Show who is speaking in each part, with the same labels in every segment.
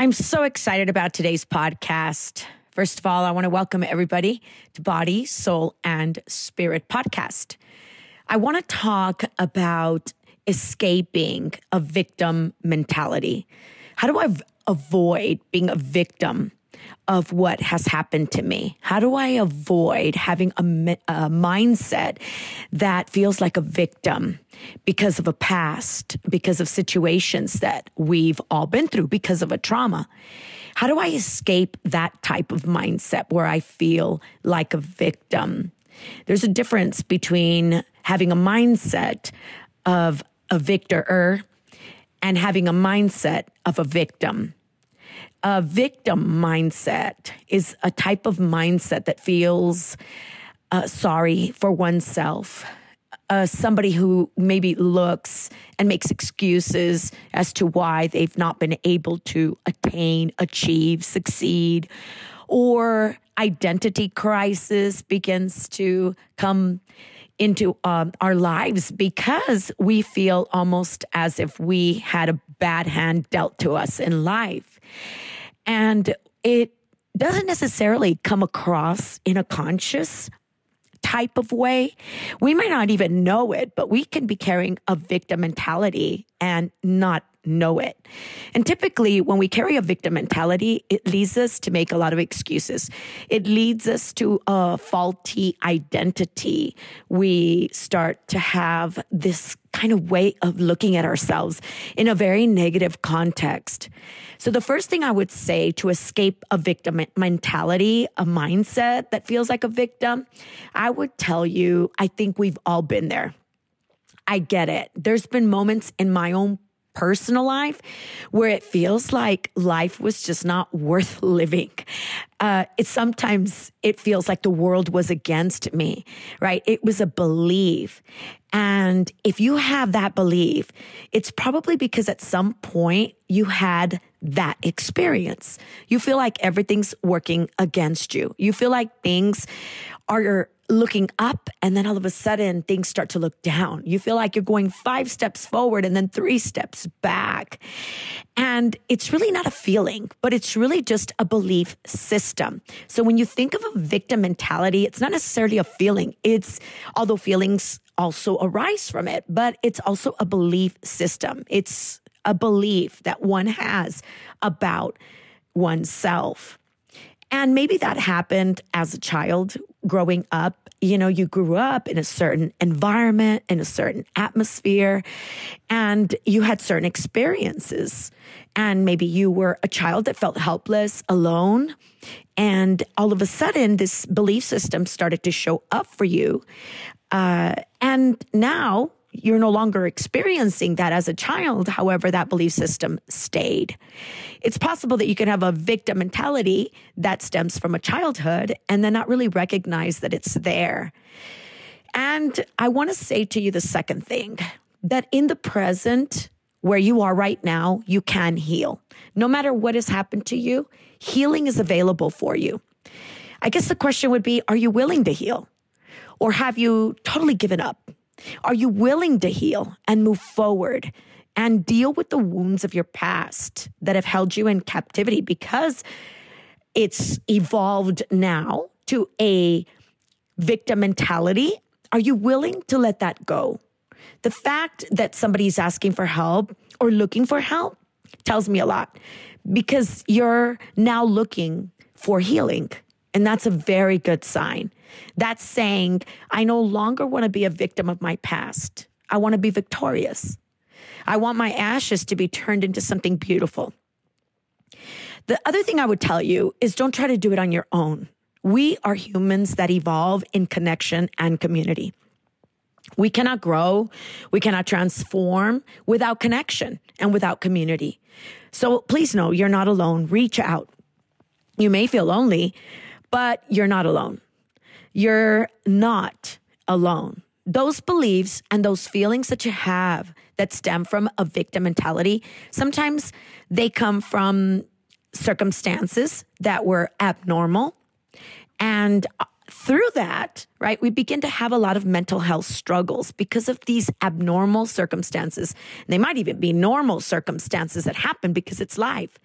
Speaker 1: I'm so excited about today's podcast. First of all, I want to welcome everybody to Body, Soul, and Spirit podcast. I want to talk about escaping a victim mentality. How do I v- avoid being a victim of what has happened to me? How do I avoid having a, a mindset that feels like a victim because of a past, because of situations that we've all been through, because of a trauma? How do I escape that type of mindset where I feel like a victim? There's a difference between having a mindset of a victor and having a mindset of a victim a victim mindset is a type of mindset that feels uh, sorry for oneself. Uh, somebody who maybe looks and makes excuses as to why they've not been able to attain, achieve, succeed, or identity crisis begins to come into um, our lives because we feel almost as if we had a bad hand dealt to us in life. And it doesn't necessarily come across in a conscious type of way. We might not even know it, but we can be carrying a victim mentality and not know it. And typically, when we carry a victim mentality, it leads us to make a lot of excuses. It leads us to a faulty identity. We start to have this kind of way of looking at ourselves in a very negative context. So, the first thing I would say to escape a victim mentality, a mindset that feels like a victim, I would tell you, I think we've all been there. I get it. There's been moments in my own personal life where it feels like life was just not worth living. Uh, it sometimes it feels like the world was against me, right? It was a belief. And if you have that belief, it's probably because at some point you had that experience. You feel like everything's working against you. You feel like things are looking up and then all of a sudden things start to look down. You feel like you're going five steps forward and then three steps back. And it's really not a feeling, but it's really just a belief system. So when you think of a victim mentality, it's not necessarily a feeling. It's, although feelings also arise from it, but it's also a belief system. It's a belief that one has about oneself. And maybe that happened as a child growing up. You know, you grew up in a certain environment, in a certain atmosphere, and you had certain experiences. And maybe you were a child that felt helpless, alone. And all of a sudden, this belief system started to show up for you. Uh, and now you're no longer experiencing that as a child. However, that belief system stayed. It's possible that you can have a victim mentality that stems from a childhood and then not really recognize that it's there. And I want to say to you the second thing that in the present, where you are right now, you can heal. No matter what has happened to you, healing is available for you. I guess the question would be Are you willing to heal? Or have you totally given up? Are you willing to heal and move forward and deal with the wounds of your past that have held you in captivity because it's evolved now to a victim mentality? Are you willing to let that go? The fact that somebody's asking for help or looking for help tells me a lot because you're now looking for healing. And that's a very good sign. That's saying, I no longer want to be a victim of my past. I want to be victorious. I want my ashes to be turned into something beautiful. The other thing I would tell you is don't try to do it on your own. We are humans that evolve in connection and community. We cannot grow, we cannot transform without connection and without community. So please know you're not alone. Reach out. You may feel lonely, but you're not alone. You're not alone. Those beliefs and those feelings that you have that stem from a victim mentality, sometimes they come from circumstances that were abnormal. And uh, through that, right, we begin to have a lot of mental health struggles because of these abnormal circumstances. They might even be normal circumstances that happen because it's life.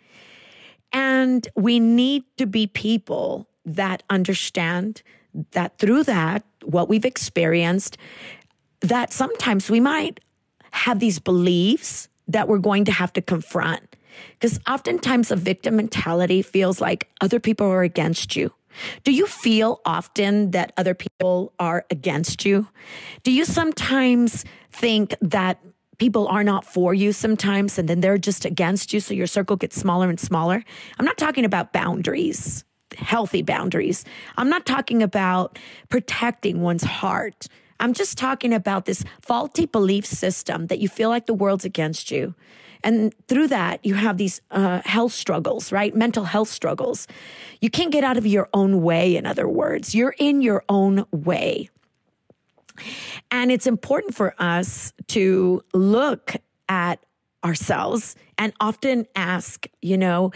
Speaker 1: And we need to be people that understand that through that, what we've experienced, that sometimes we might have these beliefs that we're going to have to confront. Because oftentimes a victim mentality feels like other people are against you. Do you feel often that other people are against you? Do you sometimes think that people are not for you sometimes and then they're just against you so your circle gets smaller and smaller? I'm not talking about boundaries, healthy boundaries. I'm not talking about protecting one's heart. I'm just talking about this faulty belief system that you feel like the world's against you. And through that, you have these uh, health struggles, right? Mental health struggles. You can't get out of your own way, in other words. You're in your own way. And it's important for us to look at ourselves and often ask, you know,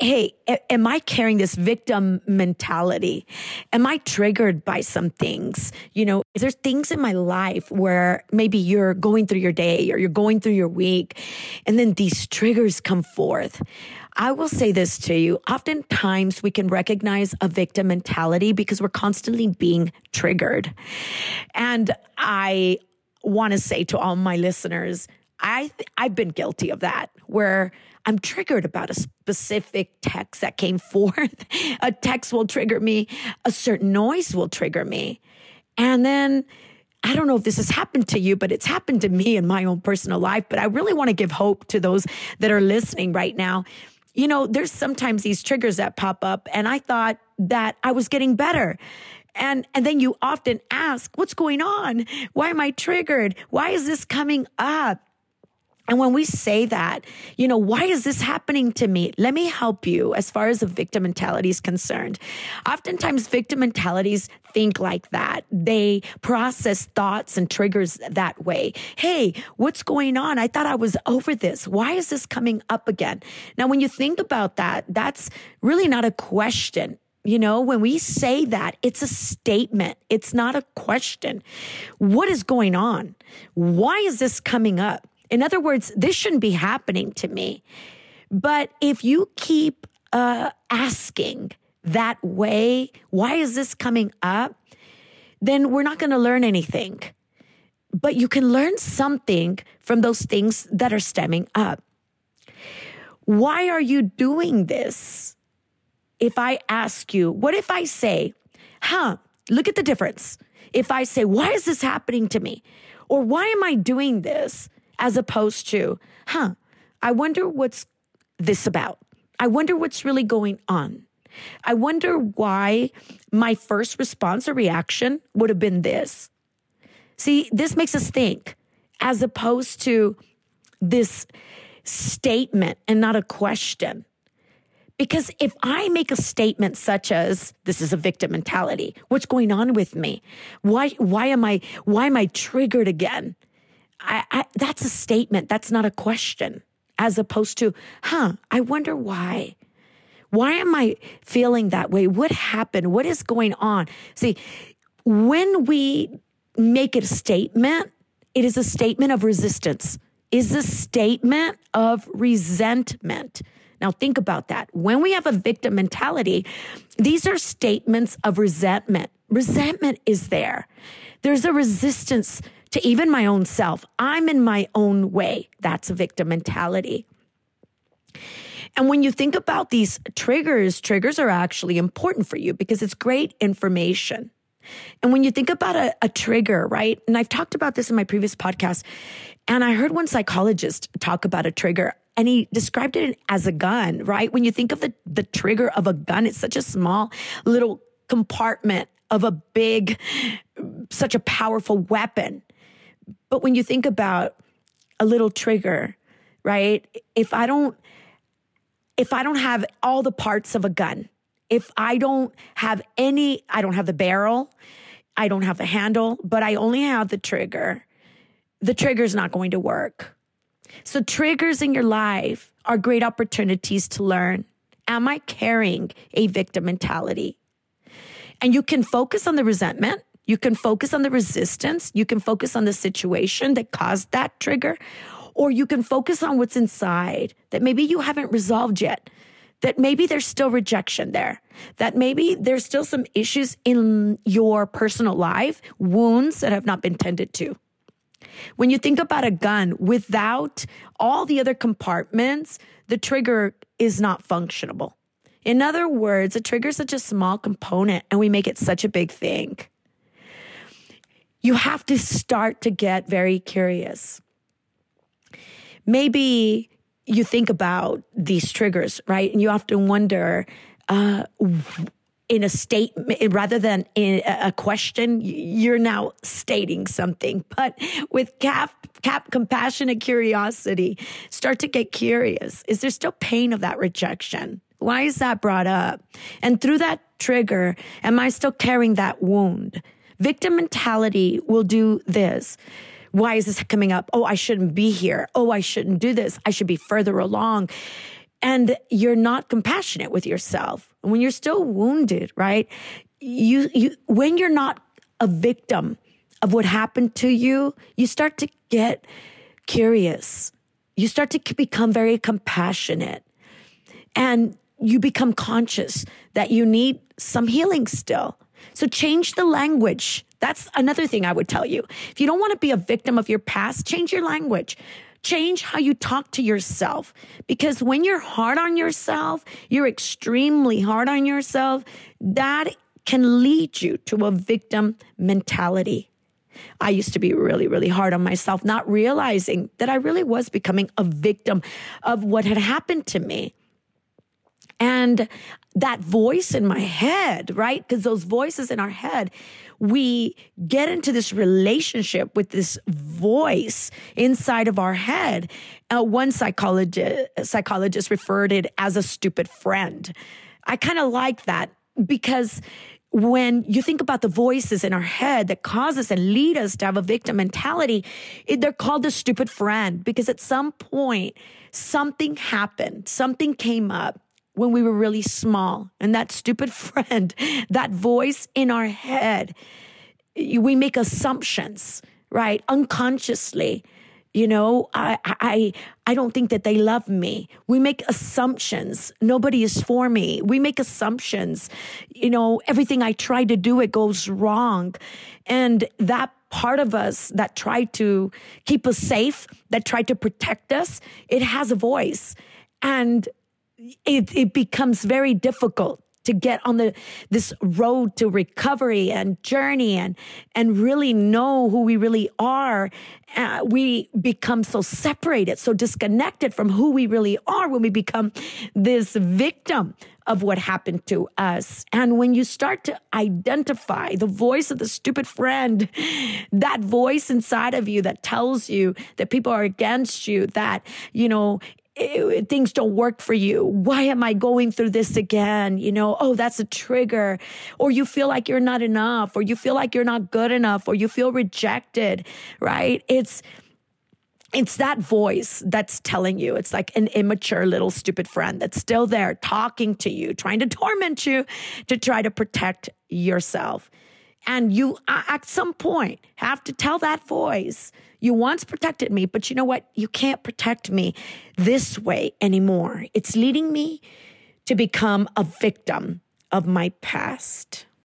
Speaker 1: hey, am I carrying this victim mentality? Am I triggered by some things? You know, is there things in my life where maybe you're going through your day or you're going through your week and then these triggers come forth? I will say this to you. Oftentimes we can recognize a victim mentality because we're constantly being triggered. And I want to say to all my listeners, I I've been guilty of that where I'm triggered about a specific text that came forth. a text will trigger me, a certain noise will trigger me. And then I don't know if this has happened to you, but it's happened to me in my own personal life. But I really want to give hope to those that are listening right now. You know, there's sometimes these triggers that pop up, and I thought that I was getting better. And, and then you often ask, what's going on? Why am I triggered? Why is this coming up? And when we say that, you know, why is this happening to me? Let me help you as far as the victim mentality is concerned. Oftentimes, victim mentalities think like that. They process thoughts and triggers that way. Hey, what's going on? I thought I was over this. Why is this coming up again? Now, when you think about that, that's really not a question. You know, when we say that, it's a statement. It's not a question. What is going on? Why is this coming up? In other words, this shouldn't be happening to me. But if you keep uh, asking that way, why is this coming up? Then we're not going to learn anything. But you can learn something from those things that are stemming up. Why are you doing this? If I ask you, what if I say, huh, look at the difference. If I say, why is this happening to me? Or why am I doing this? As opposed to, huh, I wonder what's this about. I wonder what's really going on. I wonder why my first response or reaction would have been this. See, this makes us think as opposed to this statement and not a question. Because if I make a statement such as this is a victim mentality, what's going on with me? Why why am I why am I triggered again? I, I, that's a statement. That's not a question, as opposed to, huh, I wonder why. Why am I feeling that way? What happened? What is going on? See, when we make a statement, it is a statement of resistance, is a statement of resentment. Now, think about that. When we have a victim mentality, these are statements of resentment. Resentment is there. There's a resistance to even my own self. I'm in my own way. That's a victim mentality. And when you think about these triggers, triggers are actually important for you because it's great information. And when you think about a, a, trigger, right? And I've talked about this in my previous podcast, and I heard one psychologist talk about a trigger, and he described it as a gun, right? When you think of the, the trigger of a gun, it's such a small little compartment of a big, such a powerful weapon. But when you think about a little trigger, right? If I don't if I don't have all the parts of a gun, if I don't have any, I don't have the barrel, I don't have the handle, but I only have the trigger, the trigger's not going to work. So, triggers in your life are great opportunities to learn. Am I carrying a victim mentality? And you can focus on the resentment you can focus on the resistance. You can focus on the situation that caused that trigger, or you can focus on what's inside that maybe you haven't resolved yet. that maybe there's still rejection there, that maybe there's still some issues in your personal life, wounds that have not been tended to. When you think about a gun, without all the other compartments, the trigger is not functionable. In other words, a trigger is such a small component and we make it such a big thing. You have to start to get very curious. Maybe you think about these triggers, right? And you often wonder, uh, in a statement rather than in a question you're now stating something. But with cap cap compassionate curiosity start to get curious. Is there still pain of that rejection? Why is that brought up? And through that trigger am i still carrying that wound victim mentality will do this. Why is this coming up? Oh i shouldn't be here. Oh i shouldn't do this. I should be further along. And you're not compassionate with yourself. When you're still wounded right you you when you're not a victim of what happened to you you start to get curious. You start to become very compassionate. And you become conscious that you need some healing still so change the language that's another thing i would tell you if you don't want to be a victim of your past change your language Change how you talk to yourself because when you're hard on yourself, you're extremely hard on yourself, that can lead you to a victim mentality. I used to be really, really hard on myself, not realizing that I really was becoming a victim of what had happened to me. And that voice in my head, right? Because those voices in our head we get into this relationship with this voice inside of our head. Uh, one psychologist psychologist referred it as a stupid friend. I kind of like that because when you think about the voices in our head that cause us and lead us to have a victim mentality, it, they're called the stupid friend because at some point something happened, something came up when we were really small. And that stupid friend, that voice in our head, we make assumptions, right? Unconsciously. You know, I, I, I don't think that they love me. We make assumptions. Nobody is for me. We make assumptions. You know, everything I try to do, it goes wrong. And that part of us that tried to keep us safe, that tried to protect us, it has a voice. And it, it becomes very difficult to get on the this road to recovery and journey and and really know who we really are. Uh, we become so separated so disconnected from who we really are when we become this victim of what happened to us. And when you start to identify the voice of the stupid friend that voice inside of you that tells you that people are against you that you know Eh, things don't work for you. Why am I going through this again? You know, oh, that's a trigger. Or you feel like you're not enough, or you feel like you're not good enough, or you feel rejected, right? It's, it's that voice that's telling you it's like an immature little stupid friend that's still there talking to you, trying to torment you to try to protect yourself. And you, at some point, have to tell that voice, you once protected me, but you know what? You can't protect me this way anymore. It's leading me to become a victim of my past.